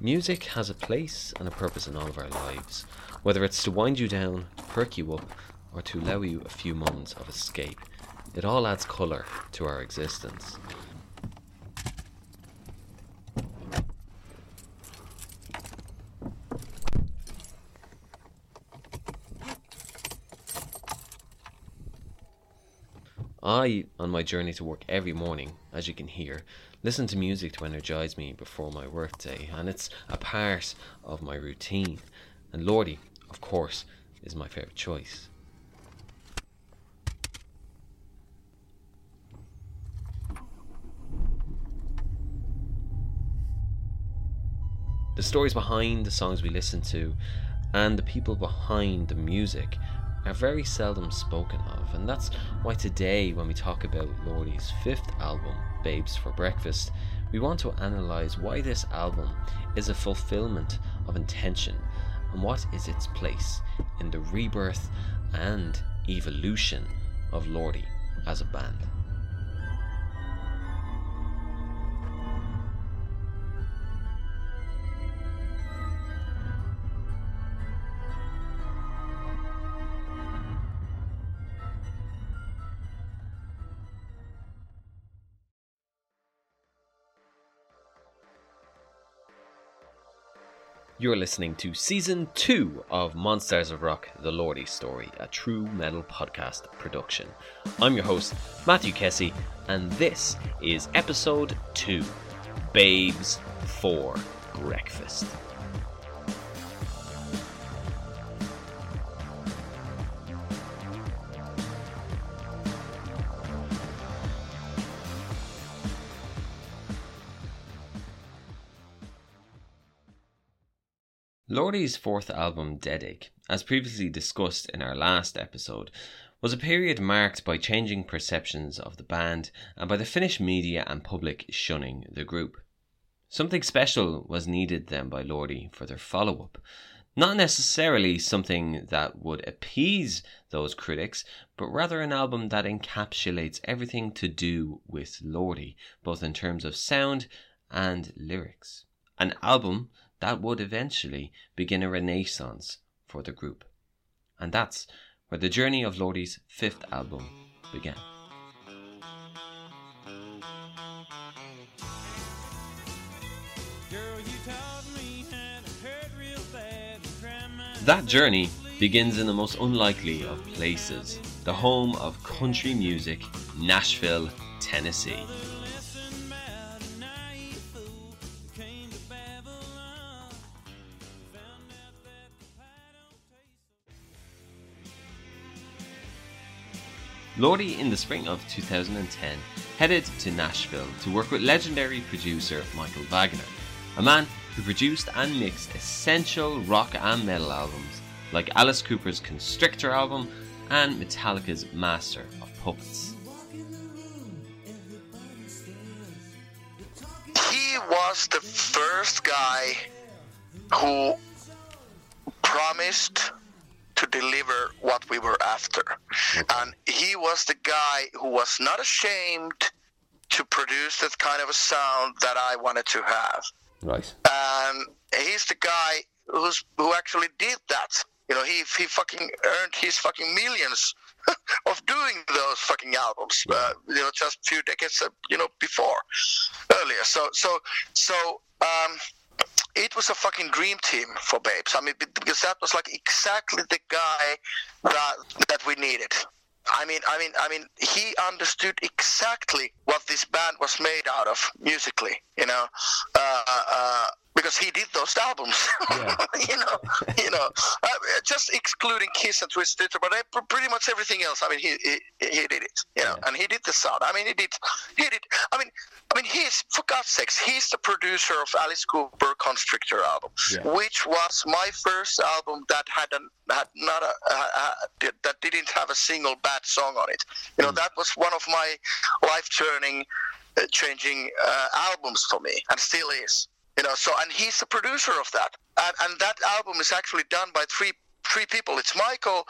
Music has a place and a purpose in all of our lives, whether it's to wind you down, perk you up, or to allow you a few moments of escape. It all adds colour to our existence. I, on my journey to work every morning, as you can hear, listen to music to energize me before my workday, and it's a part of my routine. And Lordi, of course, is my favourite choice. The stories behind the songs we listen to and the people behind the music are very seldom spoken of, and that's why today, when we talk about Lordi's fifth album, Babes for Breakfast, we want to analyse why this album is a fulfillment of intention and what is its place in the rebirth and evolution of Lordi as a band. You're listening to season two of Monsters of Rock The Lordi Story, a true metal podcast production. I'm your host, Matthew Kessie, and this is episode two Babes for Breakfast. Lordi's fourth album, Deadache, as previously discussed in our last episode, was a period marked by changing perceptions of the band and by the Finnish media and public shunning the group. Something special was needed then by Lordi for their follow up. Not necessarily something that would appease those critics, but rather an album that encapsulates everything to do with Lordi, both in terms of sound and lyrics. An album that would eventually begin a renaissance for the group. And that's where the journey of Lordi's fifth album began. That journey begins in the most unlikely of places, the home of country music, Nashville, Tennessee. Lordi, in the spring of 2010, headed to Nashville to work with legendary producer Michael Wagener, a man who produced and mixed essential rock and metal albums like Alice Cooper's Constrictor album and Metallica's Master of Puppets. He was the first guy who promised to deliver what we were after. Okay. And he was the guy who was not ashamed to produce that kind of a sound that I wanted to have. Right. And he's the guy who's who actually did that. You know, he he fucking earned his fucking millions of doing those fucking albums. Uh, you know, just a few decades, uh, you know, before, earlier. So so so. Um, it was a fucking dream team for Babes. I mean, because that was like exactly the guy that that we needed. I mean, I mean, I mean, he understood exactly what this band was made out of musically. You know, uh, uh, because he did those albums. Yeah. you know, you know, uh, just excluding Kiss and Twisted Sister, but pretty much everything else. I mean, he he, he did it. You know, yeah. and he did the sound. I mean, he did he did. I mean, I mean, he's for God's sakes, he's the producer of Alice Cooper Constrictor album, yeah. which was my first album that had a had not a uh, that didn't have a single bad song on it. You know, mm. that was one of my life turning, uh, changing uh, albums for me, and still is. You know, so and he's the producer of that, and, and that album is actually done by three three people. It's Michael,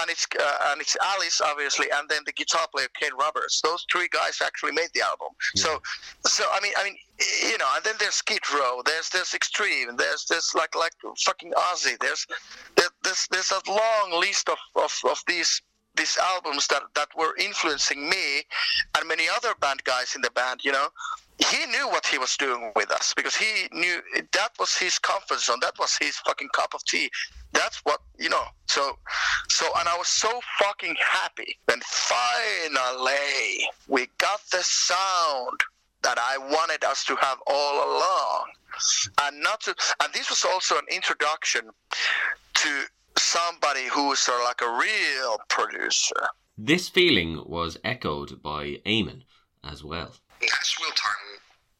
and it's uh, and it's Alice, obviously, and then the guitar player Kane Roberts. Those three guys actually made the album. Yeah. So, so I mean, I mean, you know, and then there's Skid Row. There's there's Extreme. There's there's like like fucking Ozzy. There's there's there's a long list of of, of these these albums that that were influencing me and many other band guys in the band. You know, he knew what he was doing with us because he knew that was his comfort zone. That was his fucking cup of tea. That's what you know. So, so, and I was so fucking happy. And finally, we got the sound that I wanted us to have all along, and not to. And this was also an introduction to somebody who was sort of like a real producer. This feeling was echoed by Amen as well. Nashville time,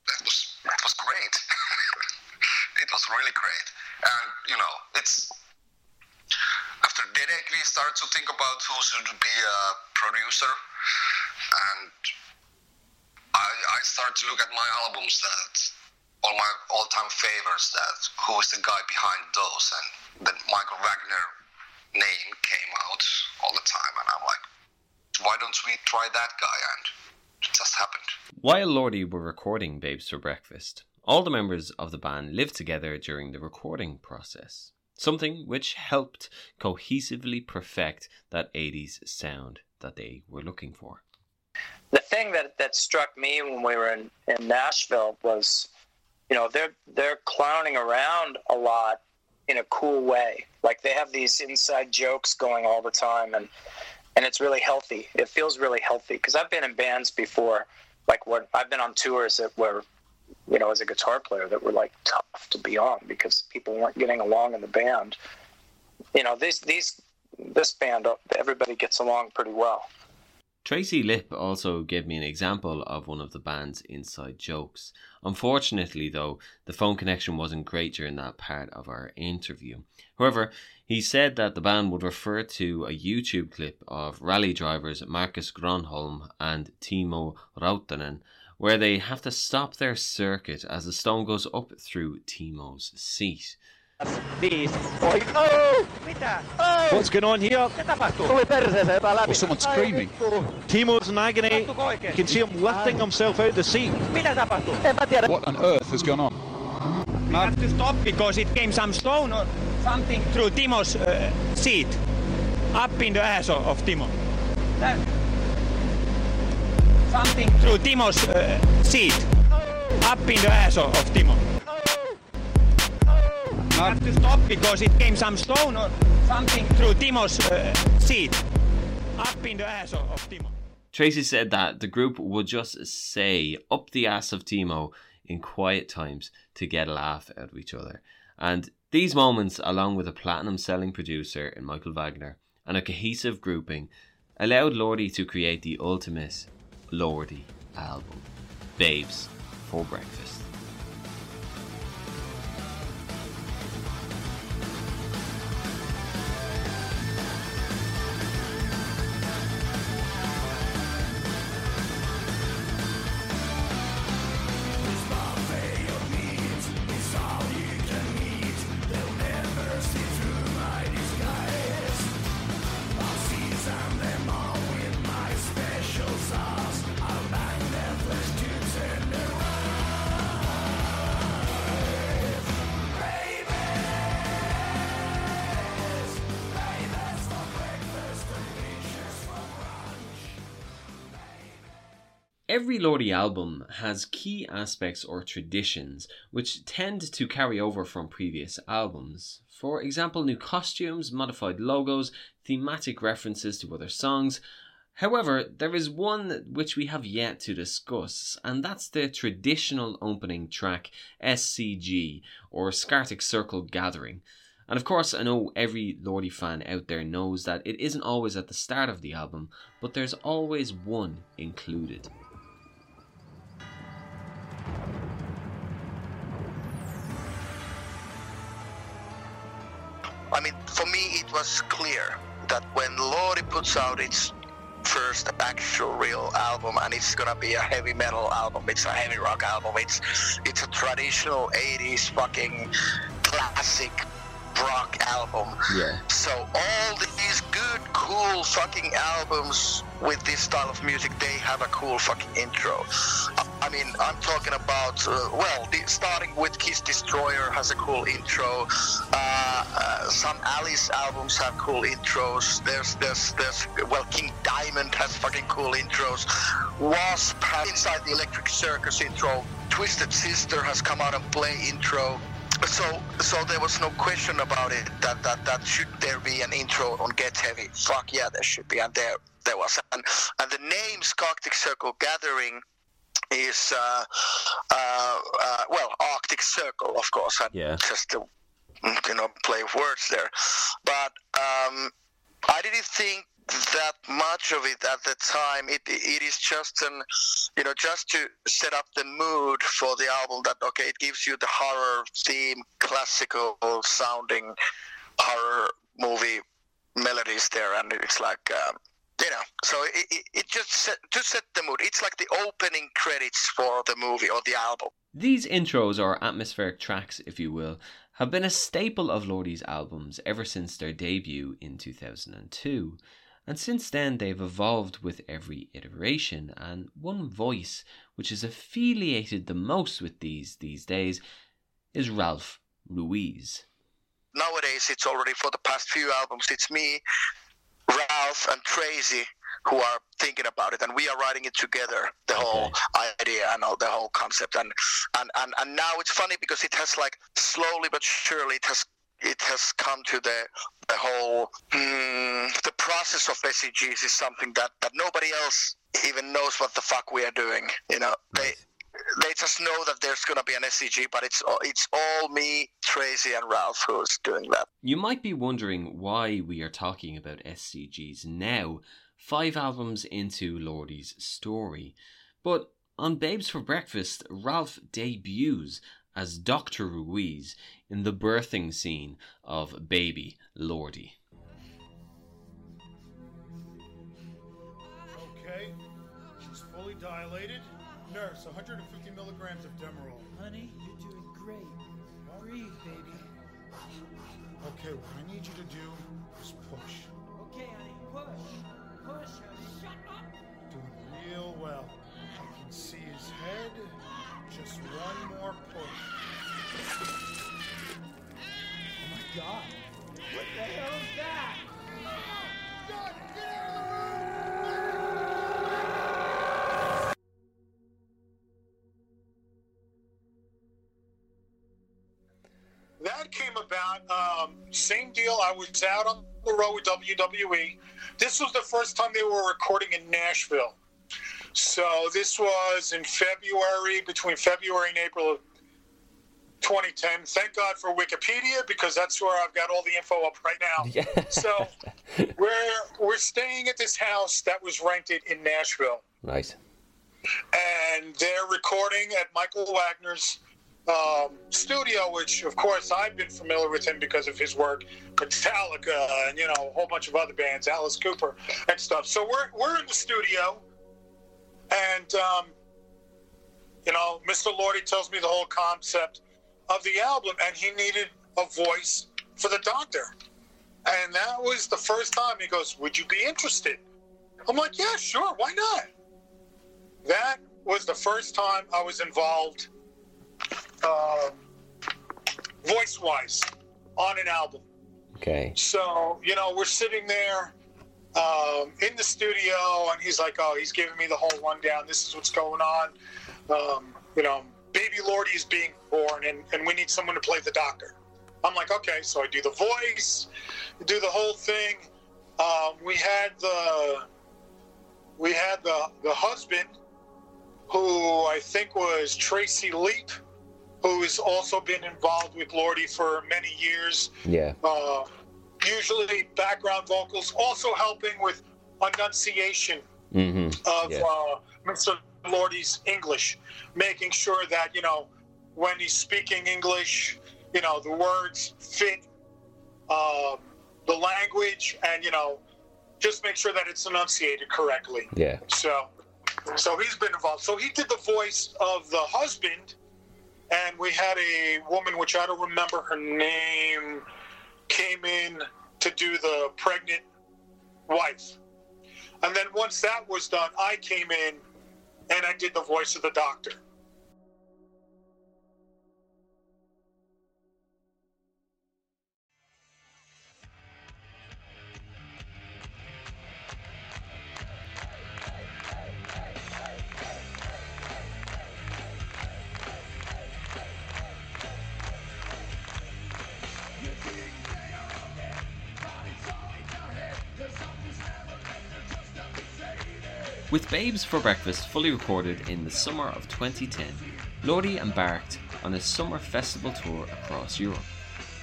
that was that was great. it was really great, and you know, it's after Derek we start to think about who should be a producer, and I I start to look at my albums that all my all-time favorites that who is the guy behind those? And then Michael Wagener name came out all the time. And I'm like why don't we try that guy? And it just happened while Lordi were recording Babes for Breakfast, all the members of the band lived together during the recording process, something which helped cohesively perfect that 80s sound that they were looking for. The thing that, that struck me when we were in, in Nashville was, you know, they're they're clowning around a lot in a cool way. Like they have these inside jokes going all the time and and it's really healthy. It feels really healthy because I've been in bands before like what I've been on tours that were, you know, as a guitar player that were like tough to be on because people weren't getting along in the band. You know, these these this band everybody gets along pretty well. Tracy Lipp also gave me an example of one of the band's inside jokes. Unfortunately, though, the phone connection wasn't great during that part of our interview. However, he said that the band would refer to a YouTube clip of rally drivers Marcus Gronholm and Timo Rautiainen, where they have to stop their circuit as the stone goes up through Timo's seat. What's going on here? Well, someone's screaming. Timo's in agony. You can see him lifting himself out of the seat. What on earth has gone on? We have to stop because it came some stone or something through Timo's uh, seat. Up in the ass of, of Timo. That. Something through Timo's uh, seat. Up in the ass of, of Timo have to stop because it came some stone or something through Timo's uh, seat, up in the ass of, of Timo. Tracy said that the group would just say up the ass of Timo in quiet times to get a laugh out of each other. And these moments, along with a platinum selling producer in Michael Wagener and a cohesive grouping, allowed Lordi to create the ultimate Lordi album, Babes for Breakfast. Every Lordi album has key aspects or traditions which tend to carry over from previous albums. For example, new costumes, modified logos, thematic references to other songs. However, there is one which we have yet to discuss, and that's the traditional opening track SCG or Scarctic Circle Gathering. And of course, I know every Lordi fan out there knows that it isn't always at the start of the album, but there's always one included. I mean, for me, it was clear that when Lordi puts out its first actual real album and it's gonna be a heavy metal album it's a heavy rock album it's it's a traditional 80s fucking classic rock album. Yeah. So all these good, cool fucking albums with this style of music, they have a cool fucking intro. I mean, I'm talking about uh, well, the, starting with Kiss Destroyer has a cool intro. Uh, uh, some Alice albums have cool intros. There's there's there's well, King Diamond has fucking cool intros. Wasp has Inside the Electric Circus intro. Twisted Sister has come out and play intro so so there was no question about it that that that should there be an intro on Get Heavy. Fuck yeah, there should be, and there there was. And and the name Scarctic Circle Gathering is uh, uh, uh, well Arctic Circle, of course, and Yeah. just to you know play words there. But um, I didn't think that much of it at the time. It it is just an you know just to set up the mood for the album. That okay, it gives you the horror theme, classical sounding horror movie melodies there, and it's like. Um, you know, so it, it, it just set, to set the mood. It's like the opening credits for the movie or the album. These intros, or atmospheric tracks, if you will, have been a staple of Lordi's albums ever since their debut in 2002. And since then, they've evolved with every iteration, and one voice which is affiliated the most with these these days is Ralph Ruiz. nowadays it's already for the past few albums it's me ralph and tracy who are thinking about it and we are writing it together the whole idea and all the whole concept. And, and and and now it's funny because it has like slowly but surely it has it has come to the the whole hmm, the process of SCGs is something that that nobody else even knows what the fuck we are doing you know? They they just know that there's going to be an SCG, but it's all, it's all me, Tracy, and Ralph who's doing that. You might be wondering why we are talking about SCGs now, five albums into Lordi's story. But on Babes for Breakfast, Ralph debuts as Dr. Ruiz in the birthing scene of Baby Lordi. Okay, she's fully dilated. Nurse, 150 milligrams of Demerol. Honey, you're doing great. Breathe, baby. Okay, what I need you to do is push. Okay, honey, push. Push. Shut up. Doing real well. I can see his head. Just one more push. Oh my god. What the hell That came about, um, same deal. I was out on the road with WWE. This was the first time they were recording in Nashville. So this was in February, between February and April of 2010. Thank God for Wikipedia because that's where I've got all the info up right now. So we're we're staying at this house that was rented in Nashville Nice. and they're recording at Michael Wagener's um, studio, which of course I've been familiar with him because of his work, Metallica, and you know a whole bunch of other bands, Alice Cooper and stuff. So we're we're in the studio, and um, you know Mr. Lordi tells me the whole concept of the album, and he needed a voice for the Doctor, and that was the first time he goes, "Would you be interested?" I'm like, "Yeah, sure, why not?" that was the first time I was involved, uh, voice wise, on an album. Okay. So, you know, we're sitting there um, in the studio, and he's like, oh, he's giving me the whole rundown. This is what's going on. Um, you know, baby Lordi is being born, and, and we need someone to play the doctor. I'm like, okay, so I do the voice, do the whole thing. Um, we had the we had the the husband, who I think was Tracy Lipp, who's also been involved with Lordi for many years Yeah. uh, usually background vocals, also helping with enunciation Mm-hmm. of Yeah. uh, Mr. Lordi's English, making sure that you know when he's speaking English, you know the words fit um, the language, and you know just make sure that it's enunciated correctly. Yeah. So, so he's been involved. So he did the voice of the husband, and we had a woman, which I don't remember her name. came in to do the pregnant wife. And then once that was done, I came in and I did the voice of the doctor. With Babes for Breakfast fully recorded in the summer of 2010, Lordi embarked on a summer festival tour across Europe.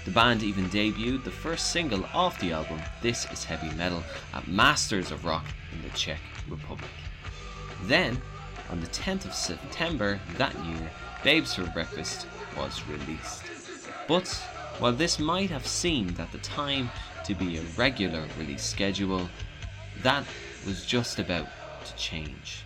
The band even debuted the first single off the album, This Is Heavy Metal, at Masters of Rock in the Czech Republic. Then, on the 10th of September that year, Babes for Breakfast was released. But while this might have seemed at the time to be a regular release schedule, that was just about to change.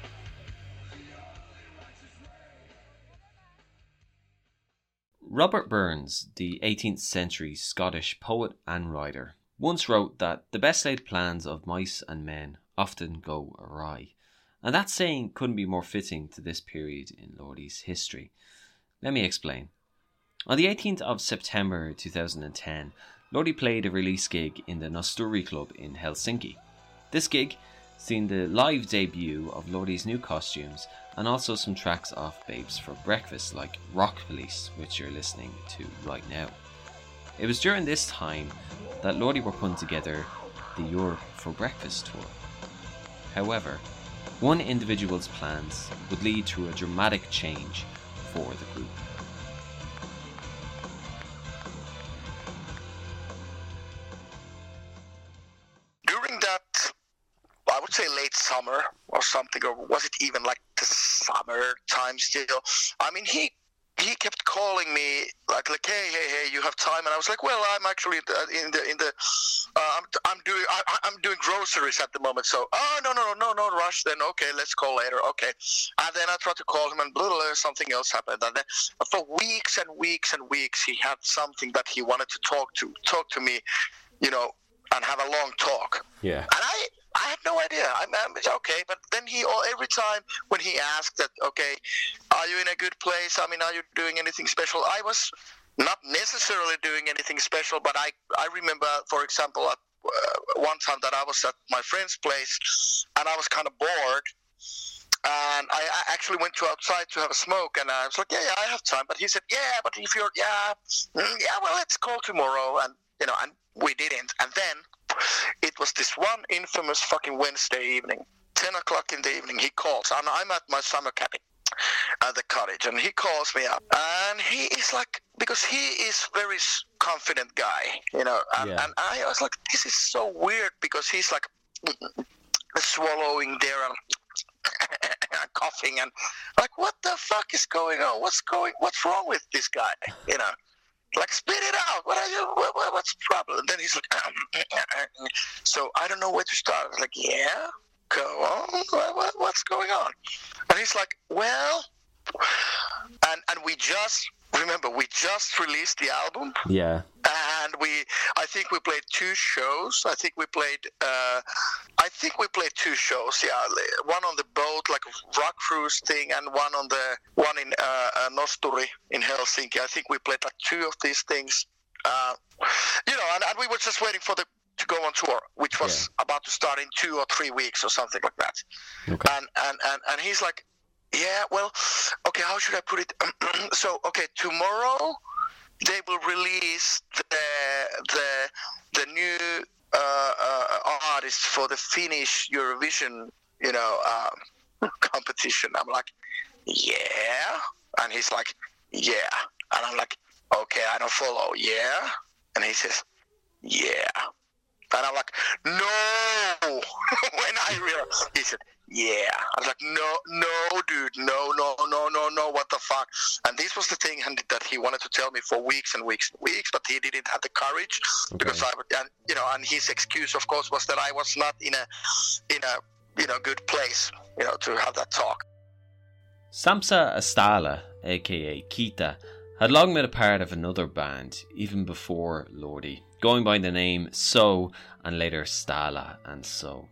Robert Burns, the 18th century Scottish poet and writer, once wrote that the best laid plans of mice and men often go awry. And that saying couldn't be more fitting to this period in Lordi's history. Let me explain. On the 18th of September 2010, Lordi played a release gig in the Nosturi Club in Helsinki. This gig seen the live debut of Lordi's new costumes and also some tracks off Babes for Breakfast like Rock Police, which you're listening to right now. It was during this time that Lordi were putting together the Europe for Breakfast tour. However, one individual's plans would lead to a dramatic change for the group. Or something, or was it even like the summer time still? I mean, he he kept calling me like like hey hey hey you have time? And I was like well I'm actually in the in the, uh, I'm, I'm doing I, I'm doing groceries at the moment so oh no no no no no rush then. Okay let's call later. Okay. And then I tried to call him and blah, blah, blah, something else happened. And then for weeks and weeks and weeks he had something that he wanted to talk to talk to me you know and have a long talk. Yeah. and I, I had no idea. I'm, I'm okay, but then he all every time when he asked that, okay, are you in a good place? I mean, are you doing anything special? I was not necessarily doing anything special, but I, I remember, for example, at uh, one time that I was at my friend's place and I was kind of bored. And I, I actually went to outside to have a smoke, and I was like, "Yeah, yeah, I have time." But he said, "Yeah, but if you're, yeah, mm, yeah, well, let's call tomorrow." And you know, and we didn't. And then it was this one infamous fucking Wednesday evening, 10 o'clock in the evening. He calls, and I'm at my summer cabin at the cottage, and he calls me up, and he is like, because he is very confident guy, you know, and, Yeah. and I was like, this is so weird because he's like swallowing there and coughing and like what the fuck is going on what's going what's wrong with this guy you know like spit it out. What are you what, what, what's the problem? And then he's like um, mm, mm, mm, so i don't know where to start. I was like yeah go on. What, what, what's going on? And he's like well and and we just remember we just released the album. Yeah. And we i think we played two shows. I think we played uh i think we played two shows yeah. One on the boat like a rock cruise thing and one on the one in uh, uh nosturi in helsinki. I think we played like two of these things. Uh you know and, and we were just waiting for the to go on tour which was about to start in two or three weeks or something like that. Okay. and and and, and he's like yeah well okay how should i put it? So okay tomorrow they will release the the the new uh, uh, artist for the Finnish Eurovision, you know, um, competition. I'm like, yeah, and he's like, yeah, and I'm like, okay, I don't follow, yeah, and he says, yeah, and I'm like, no. when I realized, he said, yeah. I was like, no, no, dude, no, no, no, no, no, what the fuck? And this was the thing that he wanted to tell me for weeks and weeks and weeks, but he didn't have the courage because I, would- and you know, and his excuse, of course, was that I was not in a, in a, you know, good place, you know, to have that talk. Sampsa Astala, aka Kita, had long been a part of another band even before Lordi going by the name So and later Stala and So.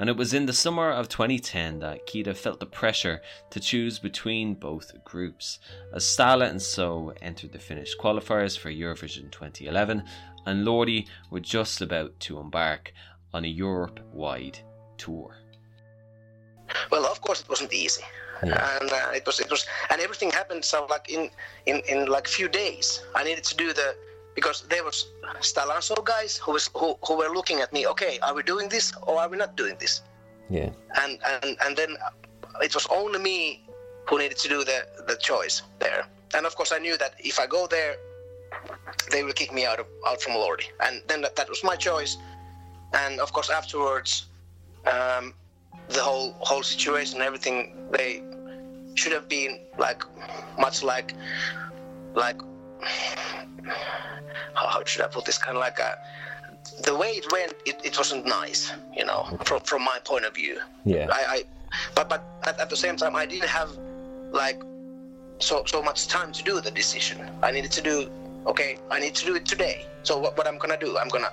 And it was in the summer of 2010 that Kita felt the pressure to choose between both groups, as Stala and So entered the Finnish qualifiers for Eurovision 2011, and Lordi were just about to embark on a Europe wide tour. Well, of course, it wasn't easy. Yeah. and uh, it was it was and everything happened so like in in in like few days i needed to do the because there was Stala and So guys who was who, who were looking at me. Okay, are we doing this or are we not doing this? Yeah. And and and then it was only me who needed to do the the choice there. And of course, I knew that if I go there, they will kick me out of out from Lordi. And then that, that was my choice. And of course, afterwards, um, the whole whole situation, everything, they should have been like much like like how should I put this? Kind of like a the way it went, it, it wasn't nice, you know, from from my point of view. Yeah. I, I but but at, at the same time, I didn't have like so so much time to do the decision. I needed to do okay. I need to do it today. So what, what I'm gonna do? I'm gonna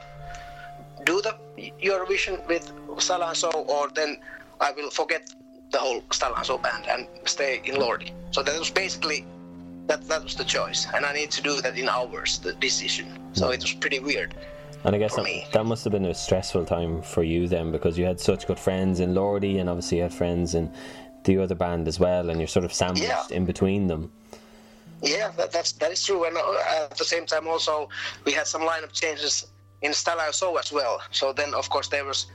do the Eurovision with Stala and So, or then I will forget the whole Stala and So band and stay in Lordi. So that was basically that that was the choice, and I need to do that in hours. The decision. So it was pretty weird. And I guess that, that, must have been a stressful time for you then, because you had such good friends in Lordi, and obviously you had friends in the other band as well, and you're sort of sandwiched yeah. in between them. Yeah, that, that's that is true. And uh, at the same time, also we had some lineup changes in Stala So as well. So then, of course, there was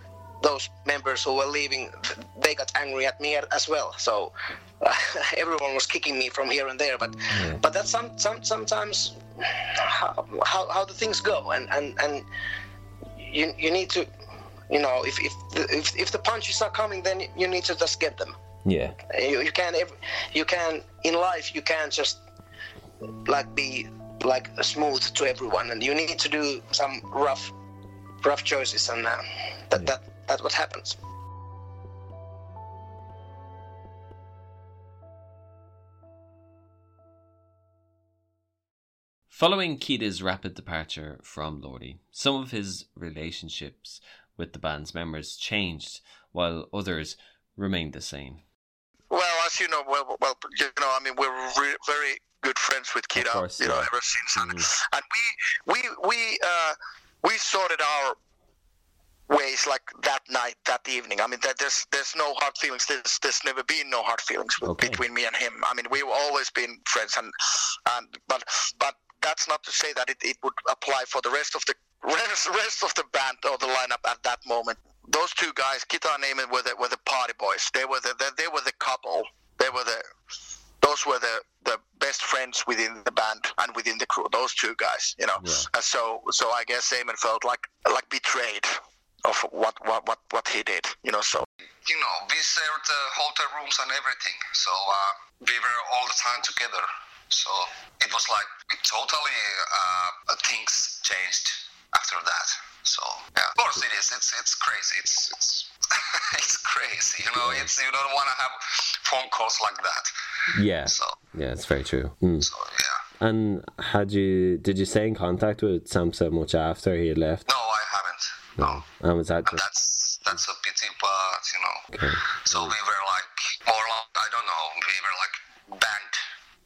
those members who were leaving, they got angry at me as well. So uh, everyone was kicking me from here and there. But yeah. but that's some, some sometimes how, how, how the things go, and and and you you need to, you know, if if the, if if the punches are coming, then you need to just get them. Yeah. You, you can you can in life you can't just like be like smooth to everyone, and you need to do some rough rough choices, and uh, that yeah. that that's what happens. Following Kita's rapid departure from Lordi, some of his relationships with the band's members changed, while others remained the same. Well, as you know, well, well you know, I mean, we're re- very good friends with Kita, course, you yeah. know, ever since, mm-hmm. and, and we we we uh, we sorted our ways like that night, that evening. I mean, that there's there's no hard feelings. There's there's never been no hard feelings okay. between me and him. I mean, we've always been friends, and and but but that's not to say that it, it would apply for the rest of the rest, rest of the band or the lineup at that moment. Those two guys, Kita and Amen, were the were the party boys. They were the they, they were the couple. They were the those were the the best friends within the band and within the crew. Those two guys, you know. Yeah. And so so I guess Amen felt like like betrayed of what, what, what, what he did, you know, so. You know, we shared the hotel rooms and everything, so uh, we were all the time together. So it was like totally uh, things changed after that. So yeah, of course it is. It's it's crazy. It's it's it's crazy. You know, it's you don't want to have phone calls like that. Yeah. So yeah, it's very true. Mm. So yeah. And had you did you stay in contact with Sam so much after he had left? No, I haven't. No. And was that just... that's that's a pity, but you know. Okay. So we were like more like I don't know. We were like band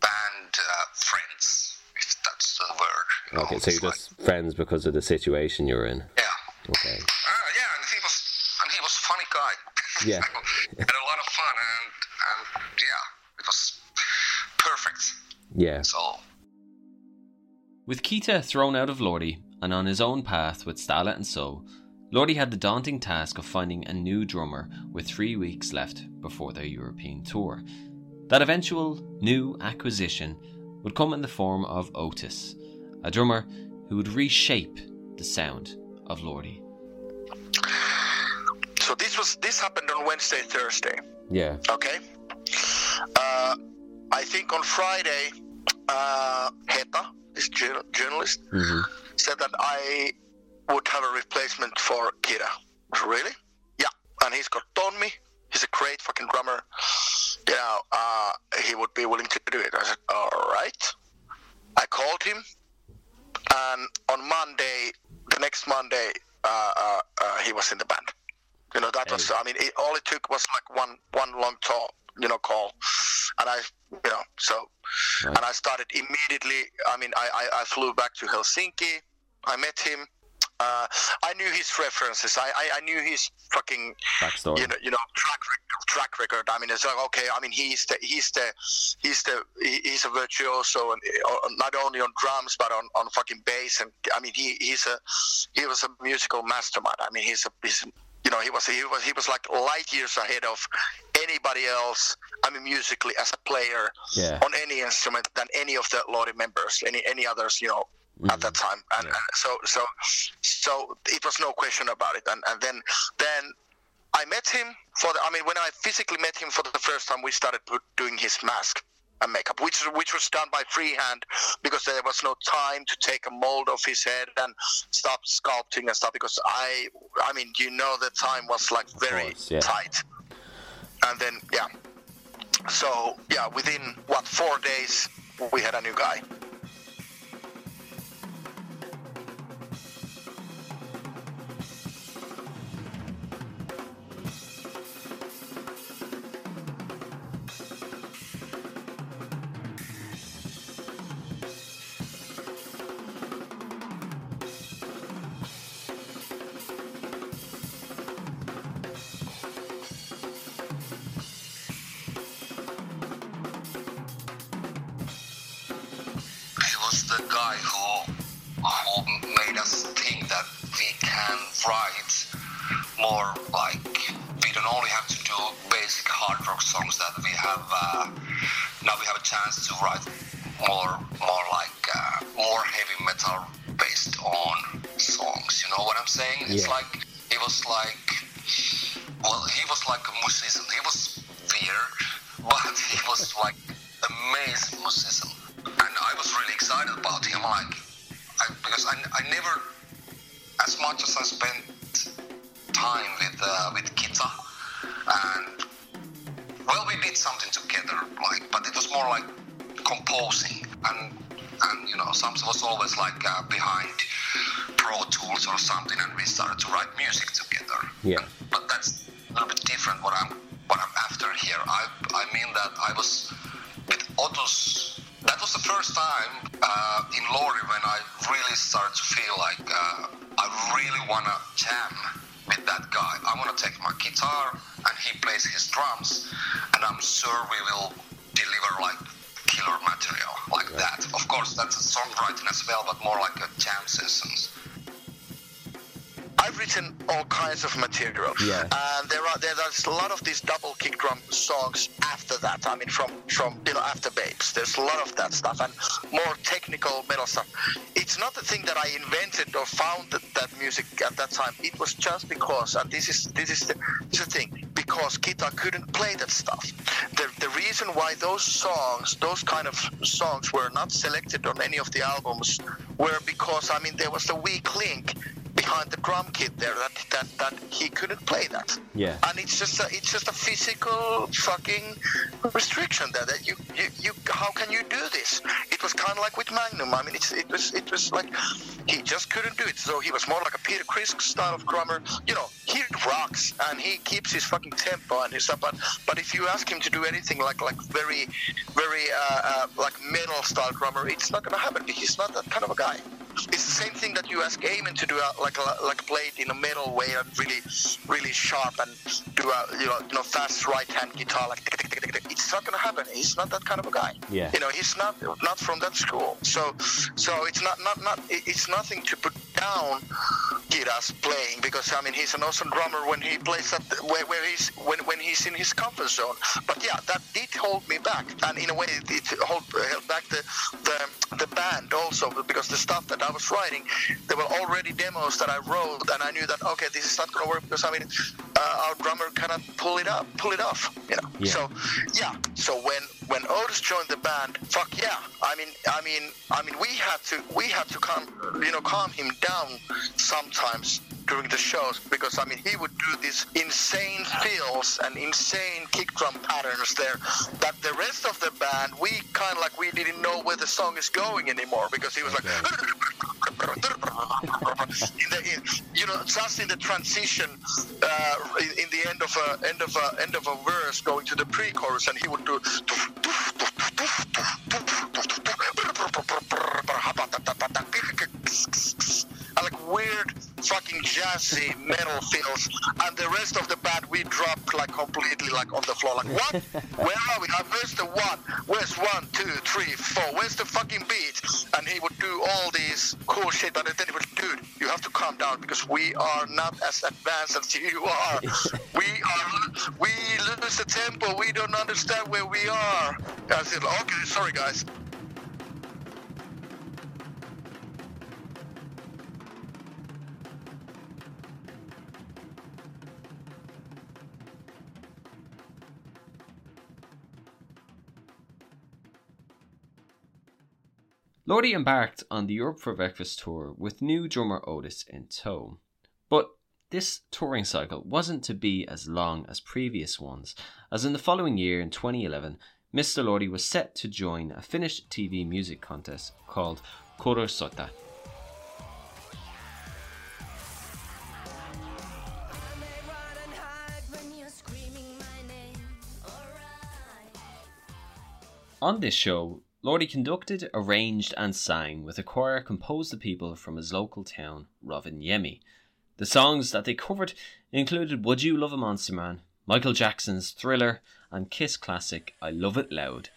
band uh, friends, if that's the word. You know? Okay, so you're just friends because of the situation you're in. Yeah. Okay. Uh, yeah, and he was and he was funny guy. Yeah. had a lot of fun and and yeah, it was perfect. Yeah. So. With Kita thrown out of Lordi, and on his own path with Stala and So, Lordi had the daunting task of finding a new drummer with three weeks left before their European tour. That eventual new acquisition would come in the form of Otus, a drummer who would reshape the sound of Lordi. So this was this happened on Wednesday, Thursday. Yeah. Okay. Uh, I think on Friday, uh, Heta, this journalist, mm-hmm said that I would have a replacement for Kita. Really? Yeah. And he's got Tonmi. He's a great fucking drummer. You know, uh, he would be willing to do it. I said, all right. I called him, and on Monday the next Monday, uh, uh, uh, he was in the band. You know, that was. I mean, it, all it took was like one one long talk, you know, call, and I, you know, so, Right. and I started immediately. I mean, I, I, I flew back to Helsinki. I met him. Uh, I knew his references. I, I, I knew his fucking Backstory. you know, you know, track record, track record. I mean, it's like okay. I mean, he's the he's the he's the he's a virtuoso, and not only on drums but on, on fucking bass. And I mean, he he's a he was a musical mastermind. I mean, he's a he's you know he was he was he was like light years ahead of anybody else. I mean, musically as a player Yeah. on any instrument than any of the Lordi members, any any others, you know, at that mm-hmm. time. And, and so so so it was no question about it. And and then then I met him for the. I mean, when I physically met him for the first time, we started doing his mask and makeup, which which was done by freehand because there was no time to take a mold of his head and stop sculpting and stuff. Because I, I mean, you know, the time was like very course, yeah. tight. And then yeah, so yeah, within what four days we had a new guy. Was the guy who who made us think that we can write more like we don't only have to do basic hard rock songs that we have uh, now we have a chance to write more sure we will deliver like killer material like that. Of course, that's a songwriting as well, but more like a jam sessions. I've written all kinds of material. Yeah. And there are there's a lot of these double kick drum songs after that. I mean, from from you know after Babes, there's a lot of that stuff and more technical metal stuff. It's not the thing that I invented or founded that music at that time. It was just because, and this is this is the, this is the thing, because Kita couldn't play that stuff. The the reason why those songs, those kind of songs, were not selected on any of the albums, were because I mean there was a weak link behind the drum kit there that, that, that he couldn't play that. Yeah. And it's just a, it's just a physical fucking restriction there that you, you, you how can you do this? It was kind of like with Magnum. I mean, it's, it was it was like he just couldn't do it. So he was more like a Peter Criss style of drummer. You know, he rocks and he keeps his fucking tempo and his stuff. But but if you ask him to do anything like like very very uh, uh, like metal style drummer, it's not gonna happen. He's not that kind of a guy. It's the same thing that you ask Amen to do, uh, like a, like play it in a metal way and really, really sharp and do a you know you know fast right hand guitar like. tick, tick, tick, tick, tick. It's not gonna happen. He's not that kind of a guy. Yeah. You know, he's not not from that school. So so it's not not not it's nothing to put down Kita's playing because I mean he's an awesome drummer when he plays at the, where, where he's when when he's in his comfort zone. But yeah, that did hold me back, and in a way it, it hold, held back the, the the band also because the stuff that I was writing, there were already demos that I wrote, and I knew that okay, this is not gonna work because I mean uh, our drummer cannot pull it up, pull it off, you know. Yeah. So yeah, so when when Otus joined the band, fuck yeah, I mean I mean I mean we had to we had to calm you know calm him down sometimes during the shows because I mean he would do these insane fills and insane kick drum patterns there that the rest of the band we kind of like we didn't know where the song is going anymore because he was like in the, in, you know, just in the transition, uh, in, in the end of a end of a end of a verse, going to the pre-chorus, and he would do. like weird fucking jazzy metal feels and the rest of the band we dropped like completely like on the floor like what? Where are we? Where's the one? Where's one two three four? Where's the fucking beat? And he would do all these cool shit and then he would dude you have to calm down because we are not as advanced as you are. We are we lose the tempo we don't understand where we are. I said okay sorry guys Lordi embarked on the Europe for Breakfast tour with new drummer Otus in tow. But this touring cycle wasn't to be as long as previous ones, as in the following year, in 2011, Mr. Lordi was set to join a Finnish TV music contest called Kuorosota. On this show, Lordi conducted, arranged, and sang with a choir composed of people from his local town, Rovaniemi. The songs that they covered included Would You Love a Monster Man, Michael Jackson's Thriller, and Kiss classic I Love It Loud,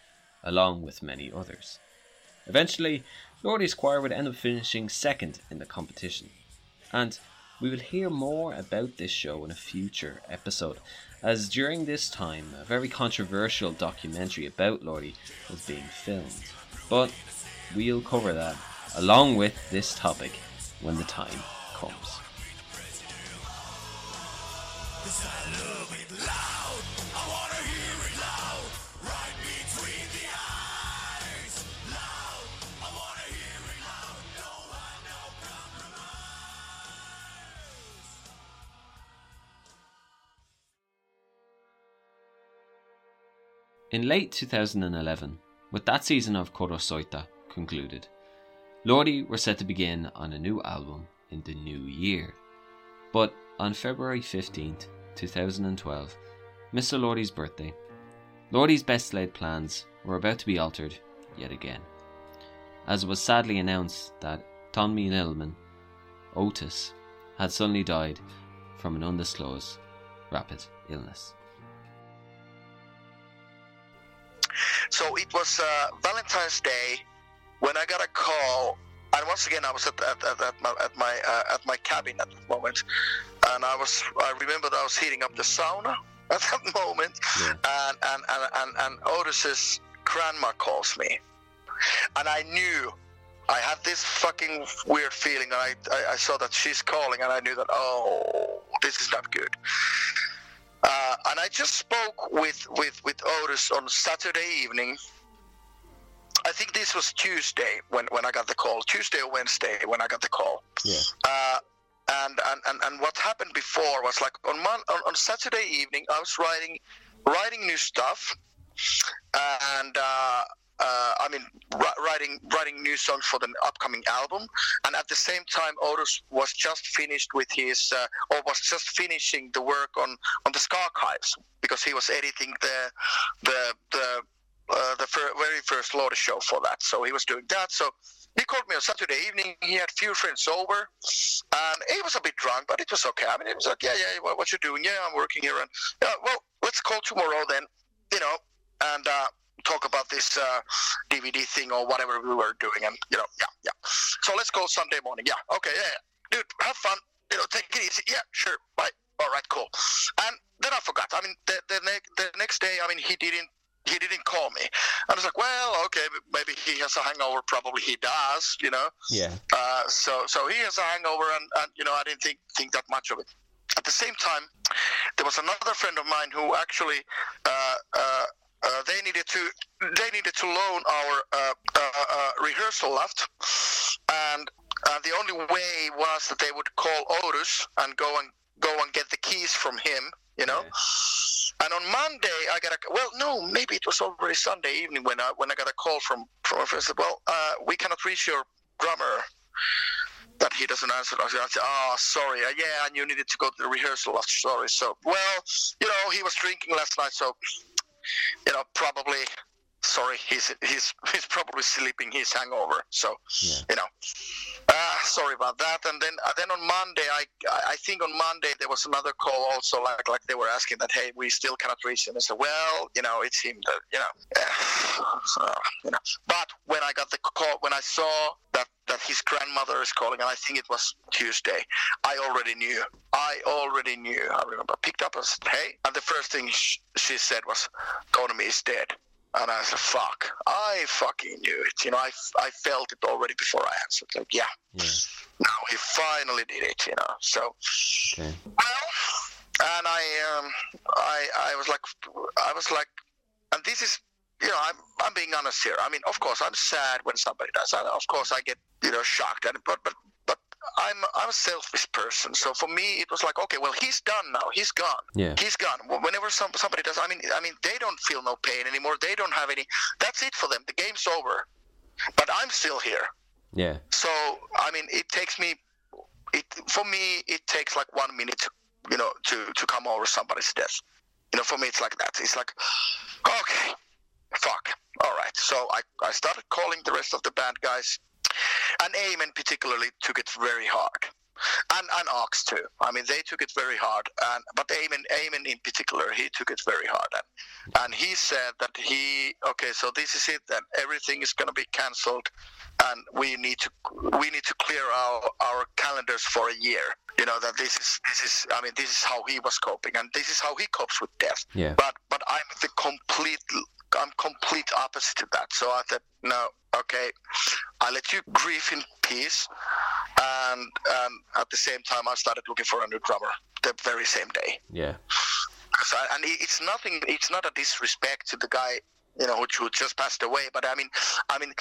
along with many others. Eventually, Lordi's choir would end up finishing second in the competition. And we will hear more about this show in a future episode, as during this time a very controversial documentary about Lordi was being filmed. But we'll cover that along with this topic when the time comes. In late 2011, with that season of Kuorosota concluded, Lordi were set to begin on a new album in the new year. But on February 15th, 2012, Mr. Lordi's birthday, Lordi's best laid plans were about to be altered yet again, as it was sadly announced that Tonmi Lillman, Otus, had suddenly died from an undisclosed rapid illness. So it was uh, Valentine's Day when I got a call, and once again I was at at, at, at my at my, uh, at my cabin at that moment, and I was I remember that I was heating up the sauna at that moment, yeah. and, and, and and and Otus's grandma calls me, and I knew. I had this fucking weird feeling, and I, I, I saw that she's calling, and I knew that oh, this is not good. Uh, and I just spoke with, with, with Otus on Saturday evening. I think this was Tuesday when, when I got the call. Tuesday or Wednesday when I got the call. Yeah. Uh, and, and, and, and what happened before was like on, Mon- on, on Saturday evening, I was writing writing new stuff, and uh, uh, I mean, writing writing new songs for the upcoming album, and at the same time, Otus was just finished with his, uh, or was just finishing the work on on the Scarchives because he was editing the the the uh, the fir- very first Lotus show for that. So he was doing that. So he called me on Saturday evening. He had few friends over, and he was a bit drunk, but it was okay. I mean, he was like, yeah, yeah, what, what you doing? Yeah, I'm working here, and yeah, well, let's call tomorrow then. You know, and uh, talk about this uh, DVD thing or whatever we were doing. And, you know, yeah, yeah. So let's go Sunday morning. Yeah, okay, yeah, yeah. Dude, have fun. You know, take it easy. Yeah, sure. Bye. All right, cool. And then I forgot. I mean, the, the, ne- the next day, I mean, he didn't he didn't call me. I was like, well, okay, maybe he has a hangover. Probably he does, you know. Yeah. Uh, so so he has a hangover, and, and you know, I didn't think think that much of it. At the same time, there was another friend of mine who actually uh, uh, uh, they needed to they needed to loan our uh, uh, uh rehearsal loft, and uh, the only way was that they would call Otus and go and go and get the keys from him, you know. And on Monday, I got a well, no, maybe it was already Sunday evening when I when I got a call from from a friend. Said, well, we cannot reach your drummer. That he doesn't answer. I say, oh, sorry. Uh, yeah, and you needed to go to the rehearsal. Sorry. So, well, you know, he was drinking last night, so, you know, probably sorry, he's he's he's probably sleeping his hangover. So yeah. you know, uh, sorry about that. And then uh, then on Monday, I I think on Monday there was another call also like like they were asking that hey we still cannot reach him. I said well you know it's him that you know, uh, you know. But when I got the call when I saw that that his grandmother is calling, and I think it was Tuesday. I already knew. I already knew. I remember. Picked up and said, "Hey," and the first thing she said was, "Tonmi is dead." And I said, fuck, I fucking knew it. You know, I, I felt it already before I answered. Like, yeah, yeah. now he finally did it, you know. So, okay. well, and I, um, I, I was like, I was like, and this is, you know, I'm, I'm being honest here. I mean, of course, I'm sad when somebody does. And of course, I get, you know, shocked. And, but, but I'm I'm a selfish person, so for me it was like, okay, well he's done now, he's gone, yeah, he's gone. Whenever some somebody does, I mean, I mean they don't feel no pain anymore. They don't have any. That's it for them. The game's over, but I'm still here. Yeah. So I mean, it takes me, it for me it takes like one minute, you know, to to come over somebody's death. You know, for me it's like that. It's like, okay, fuck, all right. So I I started calling the rest of the band guys and Amen particularly took it very hard. And, and Ox too. I mean, they took it very hard. And but Amen, Amen in particular, he took it very hard. And, and he said that he, okay, so this is it. And everything is going to be cancelled, and we need to we need to clear our our calendars for a year. You know that this is this is. I mean, this is how he was coping, and this is how he copes with death. Yeah. But but I'm the complete I'm complete opposite to that. So I said, no, okay, I let you grieve in peace, and um, at the same time, I started looking for a new drummer the very same day. Yeah. So, and it's nothing. It's not a disrespect to the guy, you know, who just passed away. But I mean, I mean,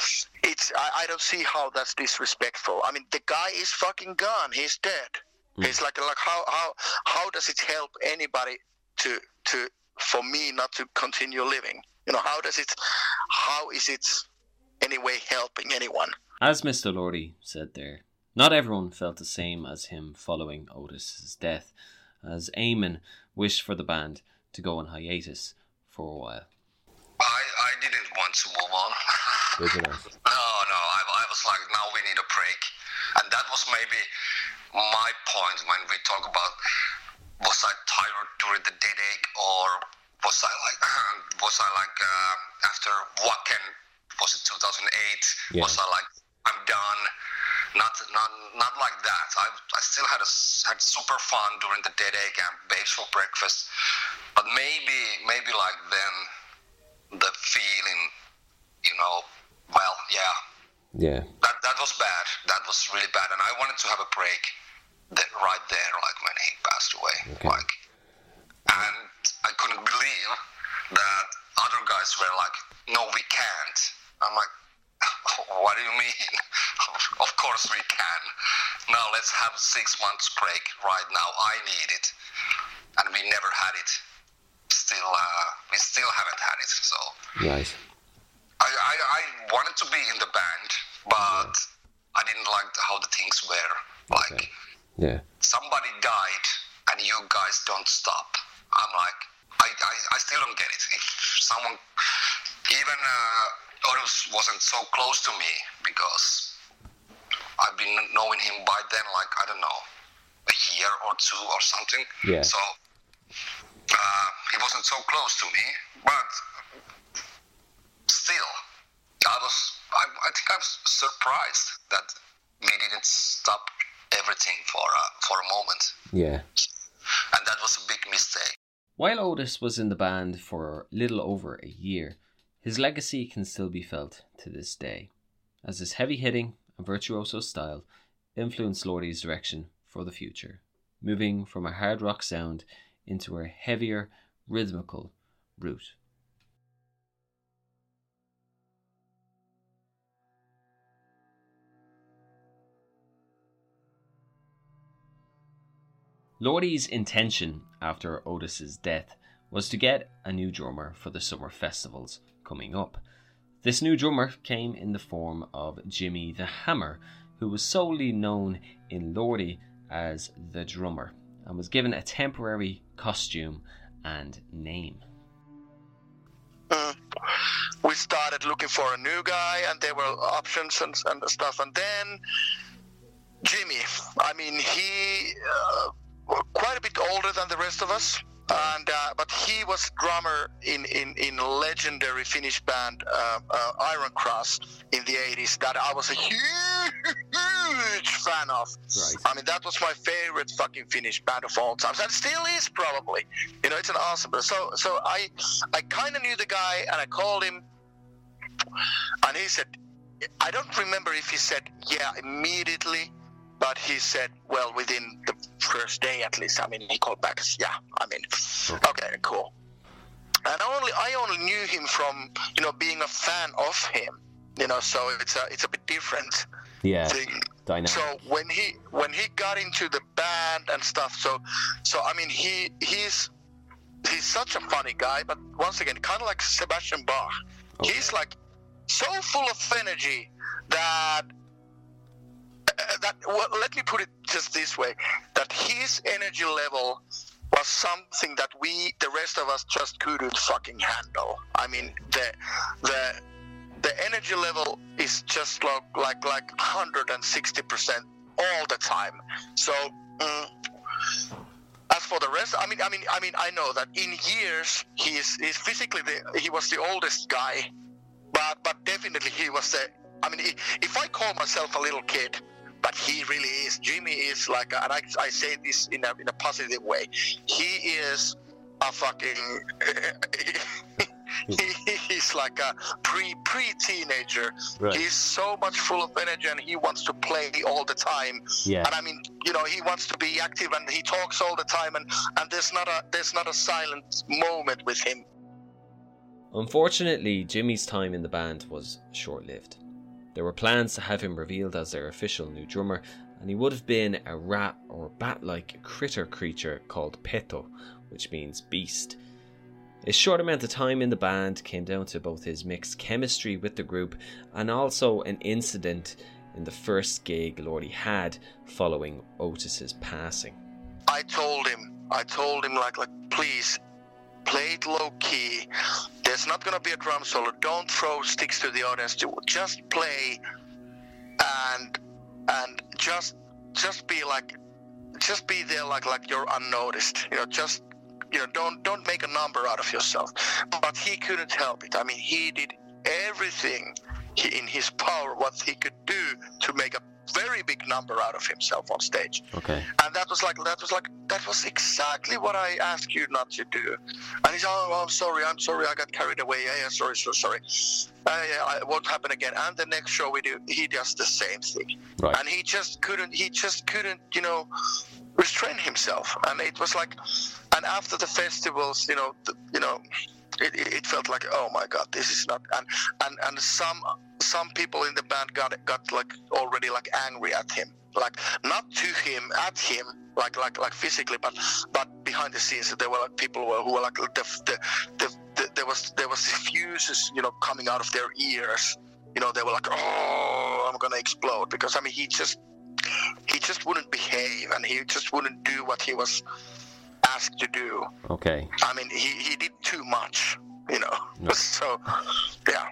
it's. I, I don't see how that's disrespectful. I mean, the guy is fucking gone. He's dead. Mm. It's like like how how how does it help anybody to to for me not to continue living? You know, how does it, how is it anyway helping anyone? As Mr. Lordi said there, not everyone felt the same as him following Otus's death, as Amen wished for the band to go on hiatus for a while. I, I didn't want to move on. no, no, I, I was like, now we need a break. And that was maybe my point when we talk about was I tired during the Deadache or was I like was I like uh, after Wacken was it 2008 yeah. was I like I'm done? Not not not like that. I, I still had a had super fun during the Deadache and Babez for Breakfast. But maybe maybe like then the feeling you know well yeah. Yeah. That that was bad. That was really bad. And I wanted to have a break that right there like when he passed away. Okay. like and I couldn't believe that other guys were like, "No, we can't." I'm like, "What do you mean? of course we can. Now let's have six months break right now. I need it, and we never had it. Still, uh, we still haven't had it. So nice. I, I, I wanted to be in the band, but yeah. I didn't like how the things were. Like, okay. yeah, somebody died, and you guys don't stop. I'm like, I, I, I still don't get it. If someone, even uh, Otus wasn't so close to me because I've been knowing him by then, like, I don't know, a year or two or something. Yeah. So uh, he wasn't so close to me, but still, I was, I, I think I was surprised that we didn't stop everything for a, for a moment. Yeah. And that was a big mistake. While Otus was in the band for little over a year, his legacy can still be felt to this day, as his heavy hitting and virtuoso style influenced Lordi's direction for the future, moving from a hard rock sound into a heavier, rhythmical route. Lordi's intention after Otus's death was to get a new drummer for the summer festivals coming up. This new drummer came in the form of Jimmy the Hammer, who was solely known in Lordi as the drummer and was given a temporary costume and name. Mm. We started looking for a new guy, and there were options and, and stuff. And then Jimmy, I mean, he uh, quite a bit older than the rest of us and uh, but he was drummer in in in legendary Finnish band uh, uh, Iron Cross in the 80s that I was a huge fan of. Right. I mean that was my favorite fucking Finnish band of all times and still is probably. You know it's an awesome. So so I I kind of knew the guy and I called him and he said I don't remember if he said yeah immediately but he said, well, within the first day at least. I mean, he called back. Yeah, I mean, okay, cool. And only I only knew him from you know being a fan of him. You know, so it's a it's a bit different. Yeah. Thing. Dynamic. So when he when he got into the band and stuff, so so I mean he he's he's such a funny guy, but once again, kind of like Sebastian Bach. Okay. He's like so full of energy that that well, let me put it just this way that his energy level was something that we the rest of us just couldn't fucking handle. I mean the the the energy level is just like like like 160% all the time. So mm, as for the rest i mean i mean i mean i know that in years he's he's physically the he was the oldest guy but but definitely he was the i mean if i call myself a little kid but he really is. Jimmy is like, and I, I say this in a, in a positive way. He is a fucking. he's like a pre pre teenager. Right. He's so much full of energy and he wants to play all the time. Yeah. And I mean, you know, he wants to be active and he talks all the time and, and there's not a there's not a silent moment with him. Unfortunately, Jimmy's time in the band was short lived. There were plans to have him revealed as their official new drummer, and he would have been a rat or bat like critter creature called Peto, which means beast. His short amount of time in the band came down to both his mixed chemistry with the group and also an incident in the first gig Lordi had following Otus's passing. I told him, I told him like like please play it low key. There's not gonna be a drum solo. Don't throw sticks to the audience. Just play and and just just be like just be there like like you're unnoticed. You know, just you know, don't don't make a number out of yourself. But he couldn't help it. I mean, he did everything in his power what he could do to make a very big number out of himself on stage. Okay. And that was like that was like that was exactly what I asked you not to do. And he's oh I'm sorry, I'm sorry, I got carried away. Yeah, yeah sorry, so sorry. Uh, yeah, it won't happen again. And the next show we do, he does the same thing. Right. And he just couldn't he just couldn't, you know, restrain himself. And it was like and after the festivals, you know, the, you know, it, it, felt like oh my god, this is not and and and some some people in the band got got like already like angry at him. Like not to him at him like like like physically but but behind the scenes there were like people who were, who were like the, the, the, the there was there was fuses you know coming out of their ears. You know they were like oh i'm gonna explode because i mean he just he just wouldn't behave and he just wouldn't do what he was asked to do Okay. i mean he, he did too much you know No. so yeah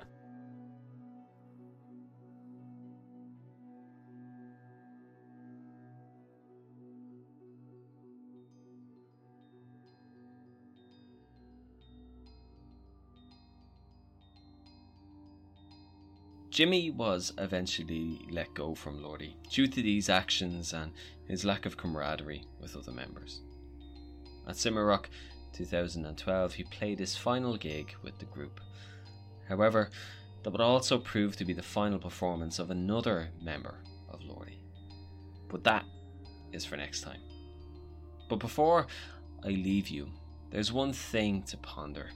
Jimmy was eventually let go from Lordi due to these actions and his lack of camaraderie with other members. At Simmerrock 2012, he played his final gig with the group. However, that would also prove to be the final performance of another member of Lordi. But that is for next time. But before I leave you, there's one thing to ponder.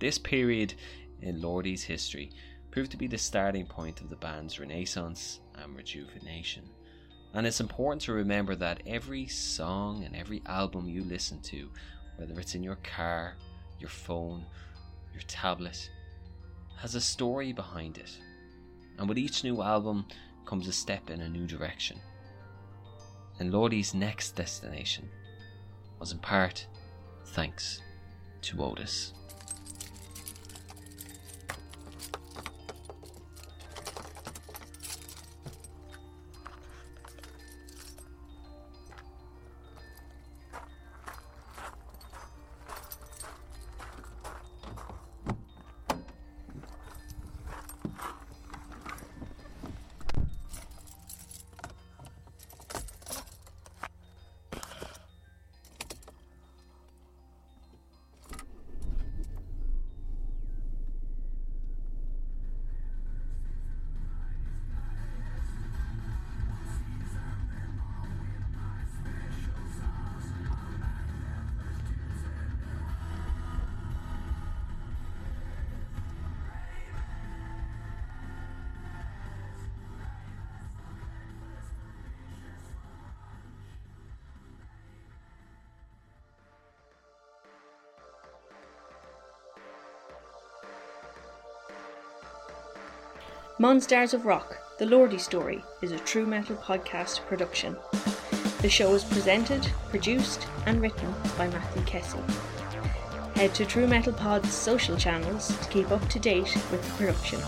This period in Lordi's history proved to be the starting point of the band's renaissance and rejuvenation. And it's important to remember that every song and every album you listen to, whether it's in your car, your phone, your tablet, has a story behind it. And with each new album comes a step in a new direction. And Lordi's next destination was in part thanks to Otus. Monsters of Rock, The Lordi Story is a true metal podcast production. The show is presented, produced, and written by Matthew Kessel. Head to True Metal Pod's social channels to keep up to date with the production.